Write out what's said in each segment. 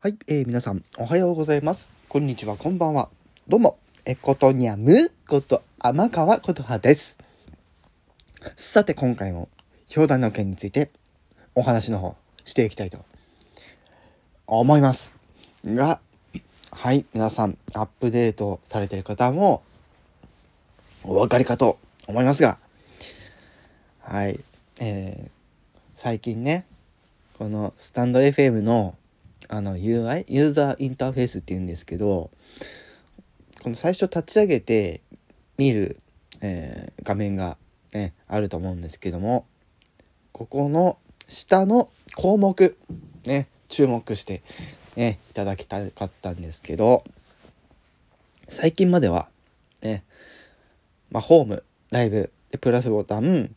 はい、えー、皆さんおはようございます。こんにちは、こんばんは。どうも、えことにゃむこと天川ことはです。さて、今回も氷断の件についてお話の方していきたいと思います。が、はい、皆さんアップデートされてる方もお分かりかと思いますが、はい、えー、最近ね、このスタンド FM のあの UI ユーザーインターフェースっていうんですけどこの最初立ち上げて見る、えー画面が、ね、あると思うんですけどもここの下の項目ね注目して、ね、いただきたかったんですけど最近まではねまあホームライブでプラスボタン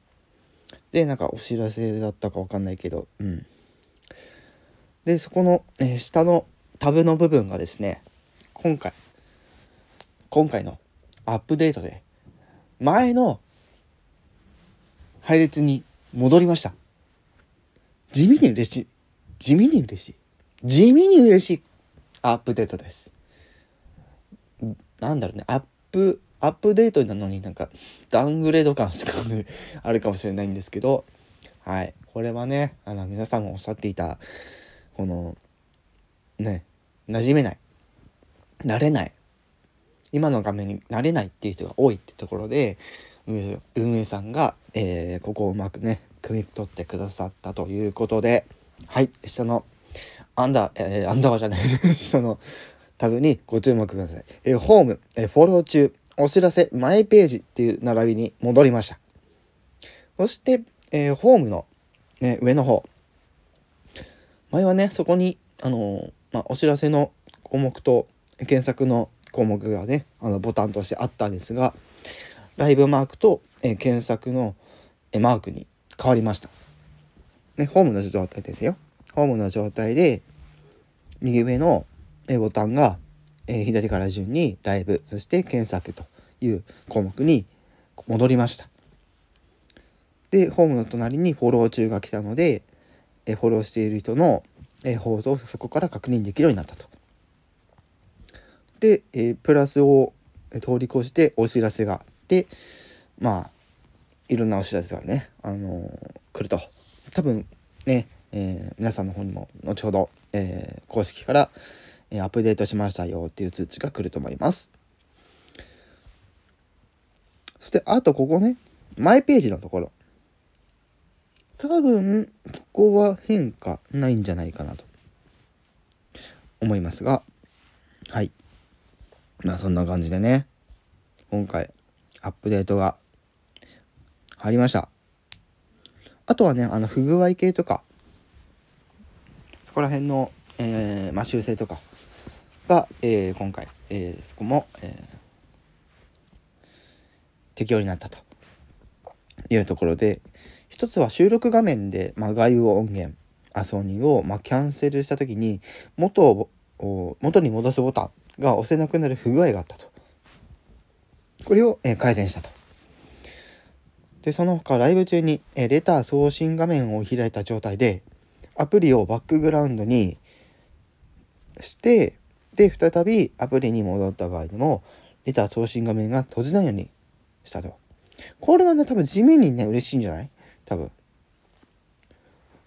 でなんかお知らせだったかわかんないけどうん。でそこの、えー下のタブの部分がですね今回今回のアップデートで前の配列に戻りました。地味に嬉しい。地味に嬉しい。地味に嬉しいアップデートです。なんだろうね。アップアップデートなのになんかダウングレード感しかねあるかもしれないんですけど。はい。これはねあの皆さんもおっしゃっていたこのね馴染めない。慣れない。今の画面に慣れないっていう人が多いってところで運営さんが、えーここをうまくね汲み取ってくださったということではい下のアンダー、えーアンダーバーじゃない 下のタブにご注目ください、えーホーム、えーフォロー中お知らせマイページっていう並びに戻りました。そして、えーホームの、ね、上の方前はねそこにあのまあ、お知らせの項目と検索の項目がねあのボタンとしてあったんですがライブマークと、え検索の、えマークに変わりました。ね、ホームの状態ですよ。ホームの状態で右上の、えボタンが、え左から順にライブそして検索という項目に戻りました。でホームの隣にフォロー中が来たので、えーフォローしている人の、えー放送をそこから確認できるようになったと。で、えープラスを通り越してお知らせがあってまあいろんなお知らせがね、あのー来ると多分ね、えー皆さんの方にも後ほど、えー公式から、えーアップデートしましたよっていう通知が来ると思います。そしてあとここねマイページのところ多分ここは変化ないんじゃないかなと。思いますが。はい。まあそんな感じでね。今回アップデートが入りました。あとはねあの不具合系とか。そこら辺の、えーまあ、修正とか。が、えー今回、えーそこも、えー適用になったというところで一つは収録画面で、まあ、外部音源アソニーを、まあ、キャンセルした時に元を元に戻すボタンが押せなくなる不具合があったと。これを、えー改善したと。でその他ライブ中に、えーレター送信画面を開いた状態でアプリをバックグラウンドにしてで再びアプリに戻った場合でもレター送信画面が閉じないようにしたと。これはね多分地味にね嬉しいんじゃない？多分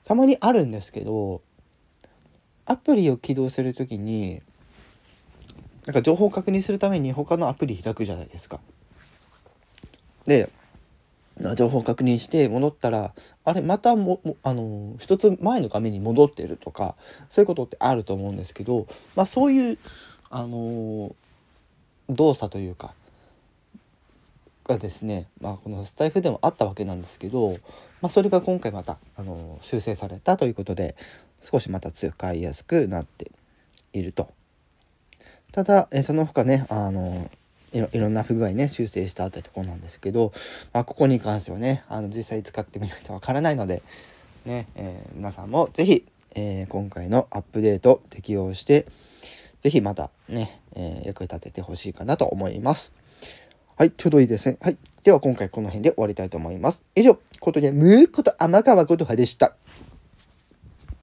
たまにあるんですけどアプリを起動するときになんか情報を確認するために他のアプリ開くじゃないですか。で情報を確認して戻ったらあれまたももあの一つ前の画面に戻ってるとかそういうことってあると思うんですけど、まあ、そういうあの動作というかがですね、まあ、このスタイフでもあったわけなんですけど、まあ、それが今回またあの修正されたということで少しまた使いやすくなっていると。ただ、えその他ねあのいろんな不具合ね修正したというところなんですけど、まあ、ここに関してはねあの実際使ってみないとわからないので、ねえー皆さんも是非、えー今回のアップデート適用して是非またね、えー役立ててほしいかなと思います。はい、ちょうどいいですね。はい。では今回この辺で終わりたいと思います。以上、ことで、むーこと天川ことはでした。